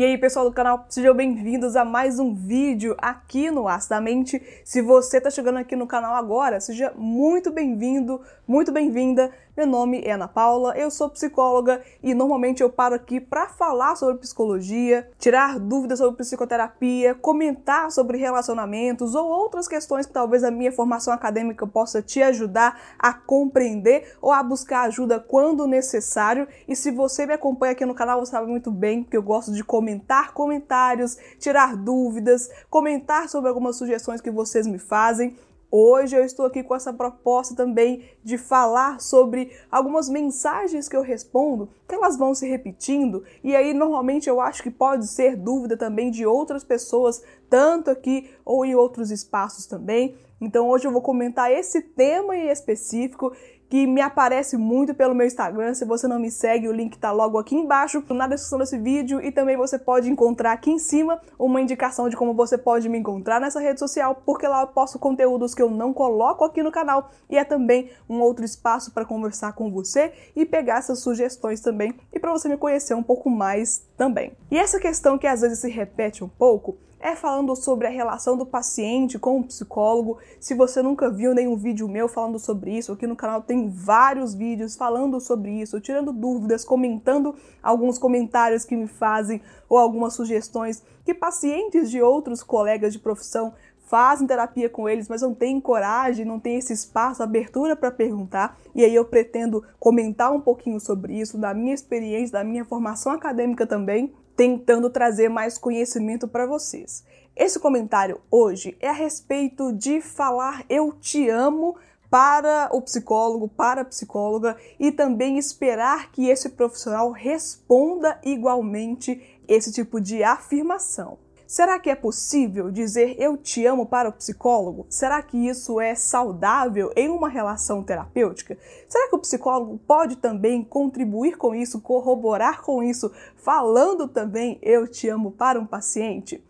E aí, pessoal do canal, sejam bem-vindos a mais um vídeo aqui no Acidamente. Se você está chegando aqui no canal agora, seja muito bem-vindo, muito bem-vinda. Meu nome é Ana Paula, eu sou psicóloga e normalmente eu paro aqui para falar sobre psicologia, tirar dúvidas sobre psicoterapia, comentar sobre relacionamentos ou outras questões que talvez a minha formação acadêmica possa te ajudar a compreender ou a buscar ajuda quando necessário. E se você me acompanha aqui no canal, você sabe muito bem que eu gosto de comentar comentários, tirar dúvidas, comentar sobre algumas sugestões que vocês me fazem. Hoje eu estou aqui com essa proposta também de falar sobre algumas mensagens que eu respondo, que elas vão se repetindo, e aí normalmente eu acho que pode ser dúvida também de outras pessoas, tanto aqui ou em outros espaços também. Então hoje eu vou comentar esse tema em específico que me aparece muito pelo meu Instagram. Se você não me segue, o link tá logo aqui embaixo na descrição desse vídeo e também você pode encontrar aqui em cima uma indicação de como você pode me encontrar nessa rede social, porque lá eu posto conteúdos que eu não coloco aqui no canal e é também um outro espaço para conversar com você e pegar essas sugestões também e para você me conhecer um pouco mais também. E essa questão que às vezes se repete um pouco é falando sobre a relação do paciente com o psicólogo. Se você nunca viu nenhum vídeo meu falando sobre isso, aqui no canal tem vários vídeos falando sobre isso, tirando dúvidas, comentando alguns comentários que me fazem ou algumas sugestões que pacientes de outros colegas de profissão fazem terapia com eles, mas não têm coragem, não têm esse espaço, abertura para perguntar. E aí eu pretendo comentar um pouquinho sobre isso, da minha experiência, da minha formação acadêmica também, tentando trazer mais conhecimento para vocês. Esse comentário hoje é a respeito de falar eu te amo para o psicólogo, para a psicóloga e também esperar que esse profissional responda igualmente esse tipo de afirmação. Será que é possível dizer eu te amo para o psicólogo? Será que isso é saudável em uma relação terapêutica? Será que o psicólogo pode também contribuir com isso, corroborar com isso, falando também eu te amo para um paciente?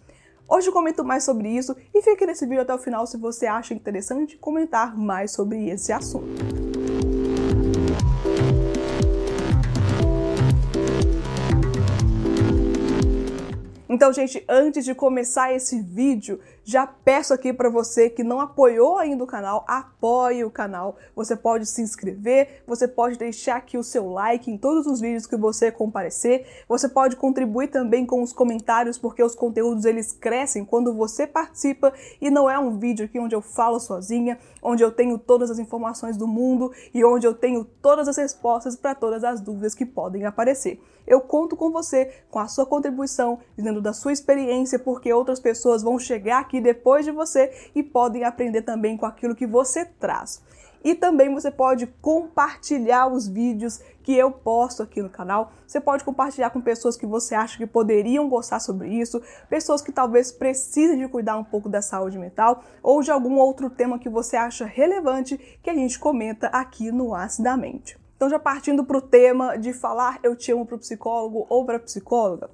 Hoje eu comento mais sobre isso e fique nesse vídeo até o final se você acha interessante comentar mais sobre esse assunto. Então, gente, antes de começar esse vídeo, já peço aqui para você que não apoiou ainda o canal, apoie o canal. Você pode se inscrever, você pode deixar aqui o seu like em todos os vídeos que você comparecer. Você pode contribuir também com os comentários, porque os conteúdos eles crescem quando você participa e não é um vídeo aqui onde eu falo sozinha, onde eu tenho todas as informações do mundo e onde eu tenho todas as respostas para todas as dúvidas que podem aparecer. Eu conto com você, com a sua contribuição, dizendo da sua experiência, porque outras pessoas vão chegar aqui depois de você e podem aprender também com aquilo que você traz. E também você pode compartilhar os vídeos que eu posto aqui no canal. Você pode compartilhar com pessoas que você acha que poderiam gostar sobre isso, pessoas que talvez precisem de cuidar um pouco da saúde mental ou de algum outro tema que você acha relevante que a gente comenta aqui no Acidamente. Então, já partindo para o tema de falar eu te amo para o psicólogo ou para a psicóloga.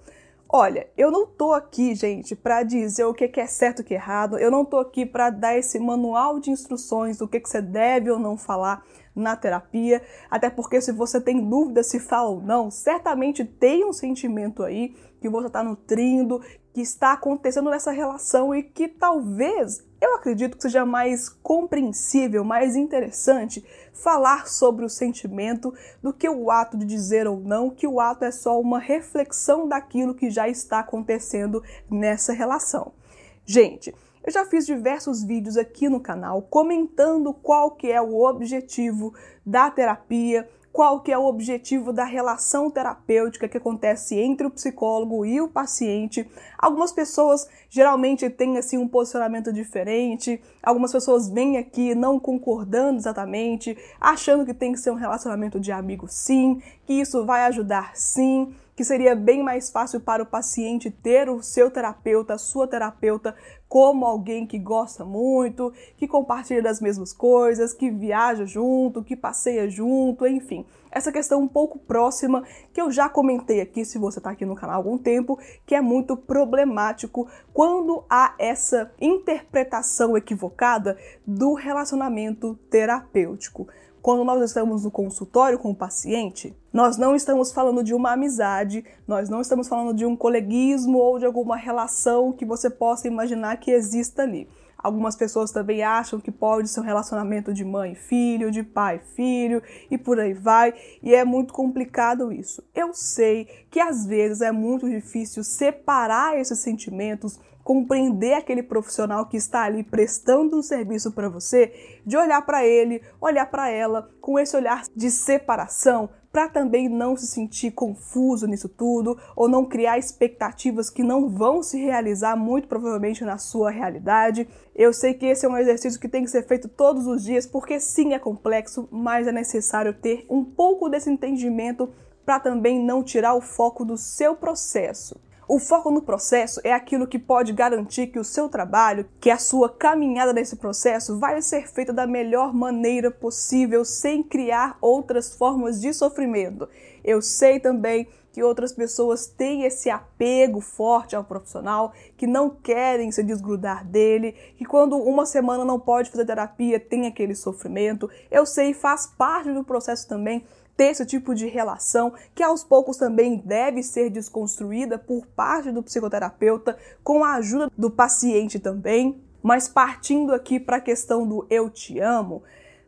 Olha, eu não tô aqui, gente, para dizer o que é certo e o que é errado. Eu não tô aqui para dar esse manual de instruções do que, que você deve ou não falar na terapia. Até porque se você tem dúvida se fala ou não, certamente tem um sentimento aí que você está nutrindo, que está acontecendo nessa relação e que talvez eu acredito que seja mais compreensível, mais interessante falar sobre o sentimento do que o ato de dizer ou não, que o ato é só uma reflexão daquilo que já está acontecendo nessa relação. Gente, eu já fiz diversos vídeos aqui no canal comentando qual que é o objetivo da terapia, qual que é o objetivo da relação terapêutica que acontece entre o psicólogo e o paciente. Algumas pessoas geralmente têm assim um posicionamento diferente, algumas pessoas vêm aqui não concordando exatamente, achando que tem que ser um relacionamento de amigo sim, que isso vai ajudar sim que seria bem mais fácil para o paciente ter o seu terapeuta, a sua terapeuta, como alguém que gosta muito, que compartilha das mesmas coisas, que viaja junto, que passeia junto, enfim. Essa questão um pouco próxima que eu já comentei aqui, se você está aqui no canal há algum tempo, que é muito problemático quando há essa interpretação equivocada do relacionamento terapêutico. Quando nós estamos no consultório com o paciente, nós não estamos falando de uma amizade, nós não estamos falando de um coleguismo ou de alguma relação que você possa imaginar que exista ali. Algumas pessoas também acham que pode ser um relacionamento de mãe filho, de pai filho e por aí vai, e é muito complicado isso. Eu sei que às vezes é muito difícil separar esses sentimentos compreender aquele profissional que está ali prestando um serviço para você, de olhar para ele, olhar para ela com esse olhar de separação, para também não se sentir confuso nisso tudo ou não criar expectativas que não vão se realizar muito provavelmente na sua realidade. Eu sei que esse é um exercício que tem que ser feito todos os dias, porque sim é complexo, mas é necessário ter um pouco desse entendimento para também não tirar o foco do seu processo. O foco no processo é aquilo que pode garantir que o seu trabalho, que a sua caminhada nesse processo vai ser feita da melhor maneira possível, sem criar outras formas de sofrimento. Eu sei também que outras pessoas têm esse apego forte ao profissional, que não querem se desgrudar dele, que quando uma semana não pode fazer terapia tem aquele sofrimento. Eu sei, faz parte do processo também ter esse tipo de relação que aos poucos também deve ser desconstruída por parte do psicoterapeuta com a ajuda do paciente também. Mas partindo aqui para a questão do eu te amo,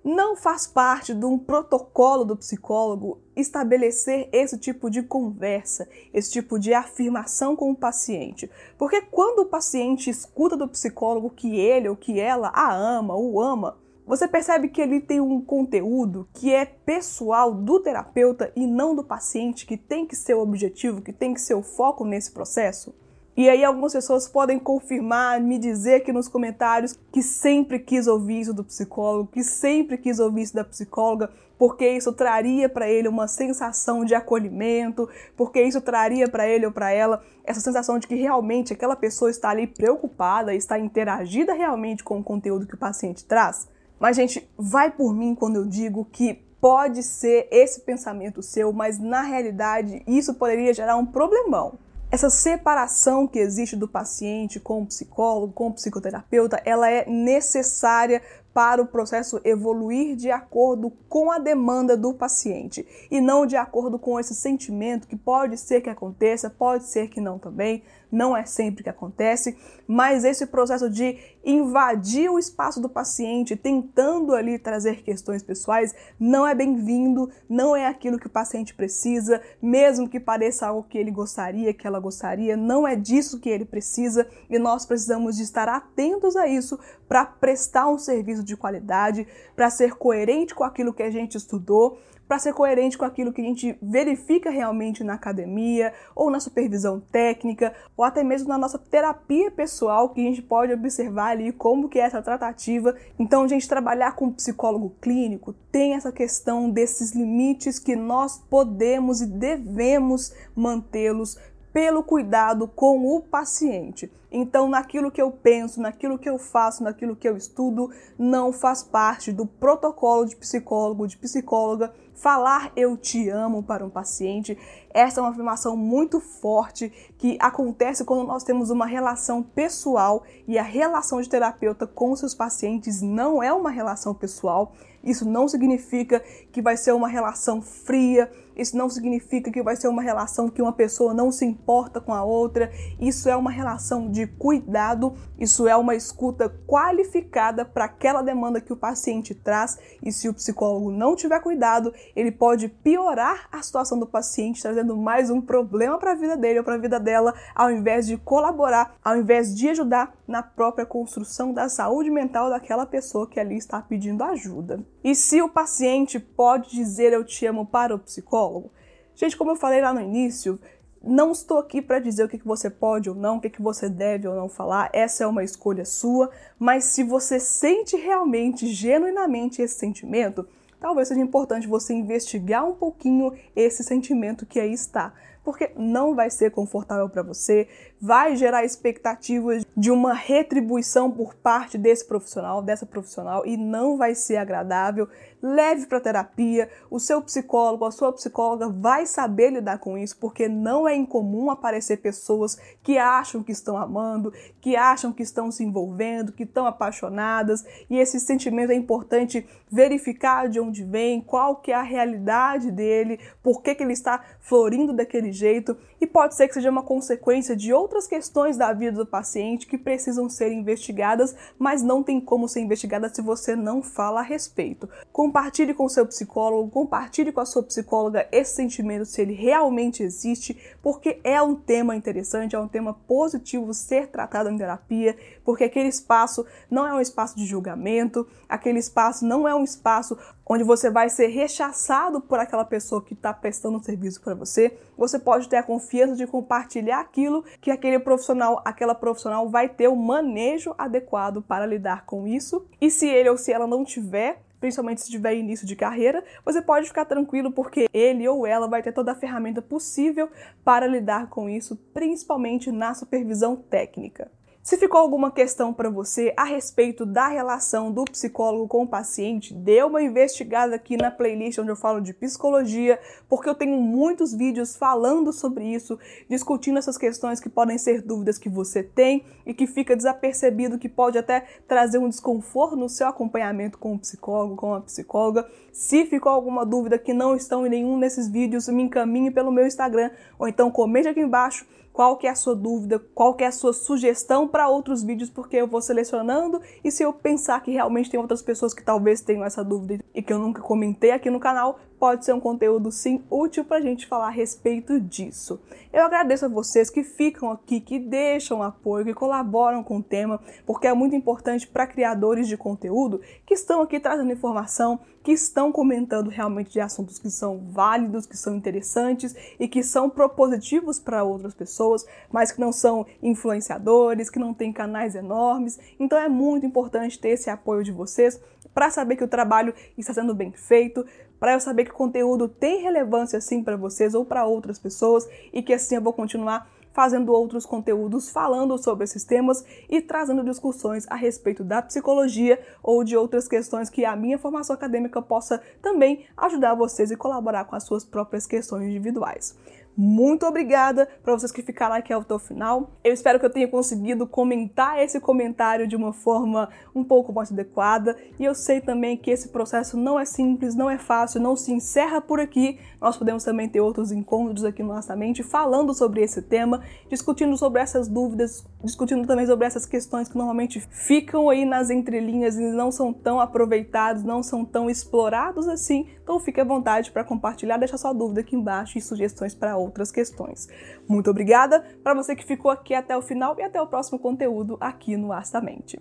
não faz parte de um protocolo do psicólogo estabelecer esse tipo de conversa, esse tipo de afirmação com o paciente. Porque quando o paciente escuta do psicólogo que ele ou que ela a ama, o ama, você percebe que ele tem um conteúdo que é pessoal do terapeuta e não do paciente, que tem que ser o objetivo, que tem que ser o foco nesse processo? E aí algumas pessoas podem confirmar, me dizer aqui nos comentários que sempre quis ouvir isso do psicólogo, que sempre quis ouvir isso da psicóloga, porque isso traria para ele uma sensação de acolhimento, porque isso traria para ele ou para ela essa sensação de que realmente aquela pessoa está ali preocupada, está interagida realmente com o conteúdo que o paciente traz. Mas, gente, vai por mim quando eu digo que pode ser esse pensamento seu, mas na realidade isso poderia gerar um problemão. Essa separação que existe do paciente com o psicólogo, com o psicoterapeuta, ela é necessária para o processo evoluir de acordo com a demanda do paciente e não de acordo com esse sentimento que pode ser que aconteça, pode ser que não também, não é sempre que acontece, mas esse processo de invadir o espaço do paciente, tentando ali trazer questões pessoais, não é bem-vindo, não é aquilo que o paciente precisa, mesmo que pareça algo que ele gostaria, que ela gostaria, não é disso que ele precisa e nós precisamos de estar atentos a isso para prestar um serviço de qualidade, para ser coerente com aquilo que a gente estudou, para ser coerente com aquilo que a gente verifica realmente na academia, ou na supervisão técnica, ou até mesmo na nossa terapia pessoal, que a gente pode observar ali como que é essa tratativa. Então, a gente trabalhar com um psicólogo clínico tem essa questão desses limites que nós podemos e devemos mantê-los pelo cuidado com o paciente. Então, naquilo que eu penso, naquilo que eu faço, naquilo que eu estudo, não faz parte do protocolo de psicólogo, de psicóloga, falar eu te amo para um paciente. Essa é uma afirmação muito forte que acontece quando nós temos uma relação pessoal e a relação de terapeuta com seus pacientes não é uma relação pessoal. Isso não significa que vai ser uma relação fria, isso não significa que vai ser uma relação que uma pessoa não se importa com a outra. Isso é uma relação de cuidado, isso é uma escuta qualificada para aquela demanda que o paciente traz. E se o psicólogo não tiver cuidado, ele pode piorar a situação do paciente, trazendo mais um problema para a vida dele ou para a vida dela, ao invés de colaborar, ao invés de ajudar na própria construção da saúde mental daquela pessoa que ali está pedindo ajuda. E se o paciente pode dizer eu te amo para o psicólogo? Gente, como eu falei lá no início, não estou aqui para dizer o que, você pode ou não, o que, você deve ou não falar, essa é uma escolha sua, mas se você sente realmente, genuinamente esse sentimento, talvez seja importante você investigar um pouquinho esse sentimento que aí está. Porque não vai ser confortável para você, vai gerar expectativas de uma retribuição por parte desse profissional, dessa profissional e não vai ser agradável. Leve para terapia, o seu psicólogo, a sua psicóloga vai saber lidar com isso, porque não é incomum aparecer pessoas que acham que estão amando, que acham que estão se envolvendo, que estão apaixonadas, e esse sentimento é importante verificar de onde vem, qual que é a realidade dele, por que, que ele está florindo daquele jeito, e pode ser que seja uma consequência de outras questões da vida do paciente que precisam ser investigadas, mas não tem como ser investigada se você não fala a respeito. Compartilhe com seu psicólogo, compartilhe com a sua psicóloga esse sentimento, se ele realmente existe, porque é um tema interessante, é um tema positivo ser tratado em terapia, porque aquele espaço não é um espaço de julgamento, aquele espaço não é um espaço onde você vai ser rechaçado por aquela pessoa que está prestando um serviço para você. Você pode ter a confiança de compartilhar aquilo que aquele profissional, aquela profissional vai ter o manejo adequado para lidar com isso. E se ele ou se ela não tiver, principalmente se tiver início de carreira, você pode ficar tranquilo porque ele ou ela vai ter toda a ferramenta possível para lidar com isso, principalmente na supervisão técnica. Se ficou alguma questão para você a respeito da relação do psicólogo com o paciente, dê uma investigada aqui na playlist onde eu falo de psicologia, porque eu tenho muitos vídeos falando sobre isso, discutindo essas questões que podem ser dúvidas que você tem e que fica desapercebido, que pode até trazer um desconforto no seu acompanhamento com o psicólogo, com a psicóloga. Se ficou alguma dúvida que não estão em nenhum desses vídeos, me encaminhe pelo meu Instagram ou então comente aqui embaixo qual que é a sua dúvida, qual que é a sua sugestão para outros vídeos, porque eu vou selecionando e se eu pensar que realmente tem outras pessoas que talvez tenham essa dúvida e que eu nunca comentei aqui no canal, pode ser um conteúdo sim útil para a gente falar a respeito disso. Eu agradeço a vocês que ficam aqui, que deixam apoio, que colaboram com o tema, porque é muito importante para criadores de conteúdo que estão aqui trazendo informação, que estão comentando realmente de assuntos que são válidos, que são interessantes e que são propositivos para outras pessoas, mas que não são influenciadores, que não têm canais enormes. Então é muito importante ter esse apoio de vocês para saber que o trabalho está sendo bem feito, para eu saber que o conteúdo tem relevância sim para vocês ou para outras pessoas e que assim eu vou continuar fazendo outros conteúdos falando sobre esses temas e trazendo discussões a respeito da psicologia ou de outras questões que a minha formação acadêmica possa também ajudar vocês e colaborar com as suas próprias questões individuais. Muito obrigada para vocês que ficaram aqui até o final. Eu espero que eu tenha conseguido comentar esse comentário de uma forma um pouco mais adequada. E eu sei também que esse processo não é simples, não é fácil, não se encerra por aqui. Nós podemos também ter outros encontros aqui no Nossa Mente falando sobre esse tema, discutindo sobre essas dúvidas, discutindo também sobre essas questões que normalmente ficam aí nas entrelinhas e não são tão aproveitados, não são tão explorados assim. Então fique à vontade para compartilhar, deixa sua dúvida aqui embaixo e sugestões para outros outras questões. Muito obrigada para você que ficou aqui até o final e até o próximo conteúdo aqui no Astamente.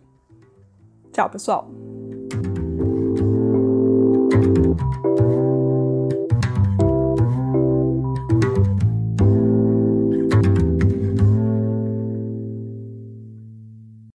Tchau, pessoal!